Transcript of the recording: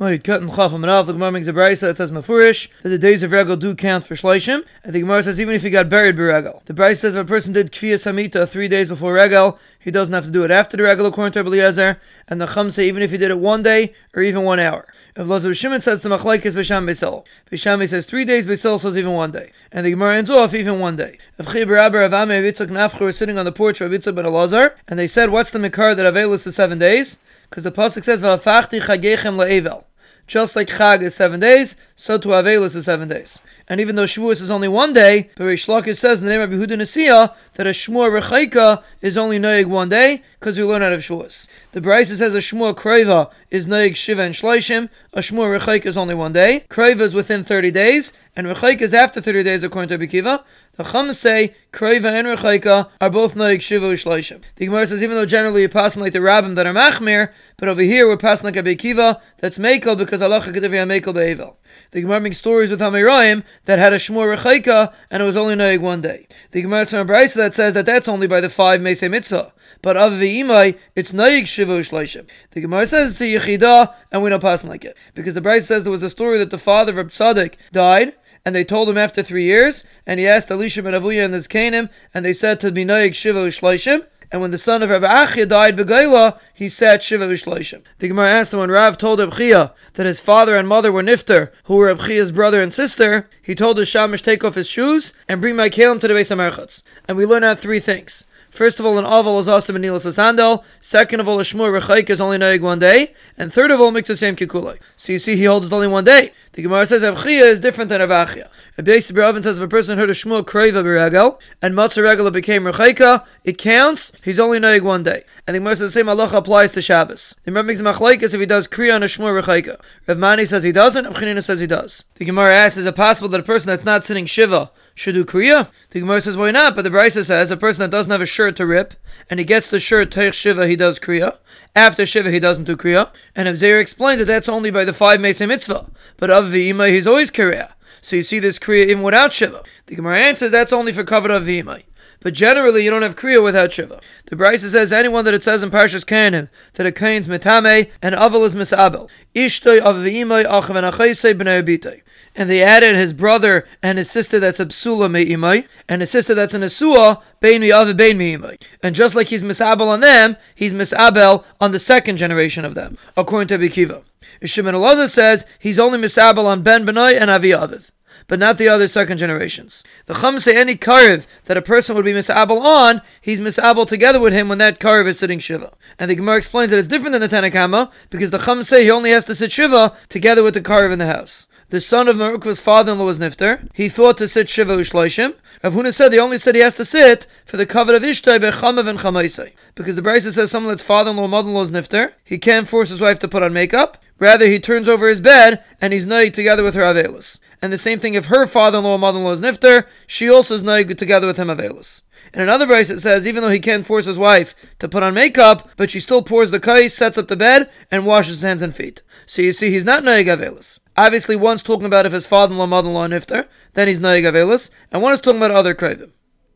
And and the Gemara says days of regal do count for shleishim. And the Gemara says even if he got buried by regal, the brisa says if a person did kfiyas hamita three days before regal, he doesn't have to do it after the regal according to Eliezer. And the chum say even if he did it one day or even one hour. If Lazar Shimon says to machlaikis b'sham beisel, b'sham says three days, beisel says even one day, and the Gemara ends off even one day. If Chibur Abba Avame Yitzchak Nafcha were sitting on the porch of Yitzchak ben Elazar, and they said, "What's the mikar that Avelis is seven days?" Because the pasuk says, "V'afachti chagechem la'evel." Just like Chag is seven days, so to Avelis is seven days. And even though Shavuos is only one day, but Rish Lakish says in the name of Yehuda Nasiya that a Shmuah Rechaika is only Noig one day, because we learn out of Shavuos. The Brisa says a Shmuah Kreva is Noig Shiva and Shleishim, a Shmuah Rechaika is only one day, Kreva is within 30 days, and Rechaika is after 30 days according to Bikiva. The Chum say Kreva and Rechaika are both Noig Shiva Shleishim. The Gemara says even though generally you're passing like the Rabbim that are Machmir, but over here we're passing like a Bikiva that's Mekel because Allah Kedivya Mekel Be'evel. The Gemara makes stories with Hamirayim that had a Shmuah Rechaika and it was only Noig one day. The Gemara from Brisa that says that that's only by the five Mesei Mitzvah. But of the Imai, it's Noig Shiva Shleishim. The Gemara says it's a Yechida and we don't pass like it. Because the Brisa says there was a story that the father of Tzadok died and they told him after three years, and he asked Elisha ben Avuya and the Zkanim, and they said to Noig Shiva Shleishim, and when the son of Rabbi Achia died Begaila, he said Shiva Vishleishim. The Gemara asked him when Rav told Chia that his father and mother were Nifter, who were Chia's brother and sister, he told his Shamish take off his shoes and bring my kalim to the base of Merchatz. And we learn out three things. First of all, an oval is also benilas sandal. Second of all, a shmur rechaik is only noig one day. And third of all, makes the same kikulai. So you see, he holds it only one day. The Gemara says Avchia is different than Avachia. Abbeis B'Ravin says if a person heard a shmur kreva b'regel and matzah regel became rechaika, it counts. He's only noig one day. And the Gemara says the same halacha applies to Shabbos. The Gemara makes machlaikas if he does kriya on a shmur rechaika. Rav Mani says he doesn't. Rav says he does. The Gemara asks, is it possible that a person that's not sitting shiva should do kriya? The Gemara says why not? But the Brisa says a person that doesn't have a shirt to rip and he gets the shirt teich shiva, he does kriya. After shiva, he doesn't do kriya. And Abzir explains that that's only by the five mesei mitzvah. But of v'ima, he's always kriya. So you see this kriya even without shiva. The Gemara answers that's only for cover of v'ima. But generally, you don't have kriya without shiva. The Brisa says anyone that it says in Parshas Kanim that a kain's metame and aval is misabel. Ishtoi of v'imai achav and b'nei and they added his brother and his sister that's a psula me'imai, and his sister that's an asua, bein mi'av bein me'imai. And just like he's misabel on them, he's misabel on the second generation of them, according to Bikiva. Shimon Elazar says he's only misabel on Ben Benai and Avi Aviv but not the other second generations. The Chum say any karev that a person would be misabel on, he's misabel together with him when that karev is sitting shiva. And the Gemara explains that it's different than the Tanna Kamma because the Chum say he only has to sit shiva together with the karev in the house the son of Mar Ukva's father-in-law was Nifter. He thought to sit Shiva Ushloishim. Rav Huna said he only said he has to sit for the covet of Ishtai Bechamav and Chamaisai. Because the Brisa says someone that's father-in-law mother-in-law is Nifter, he can't force his wife to put on makeup. Rather, he turns over his bed and he's naig together with her Avelis. And the same thing if her father-in-law or mother-in-law is Nifter, she also is naig together with him Avelis. In another verse, it says even though he can't force his wife to put on makeup, but she still pours the kais, sets up the bed, and washes his hands and feet. So you see, he's not naig avelis. Obviously, one's talking about if his father-in-law, mother-in-law, nifter, then he's naig avelis, and one is talking about other krevim.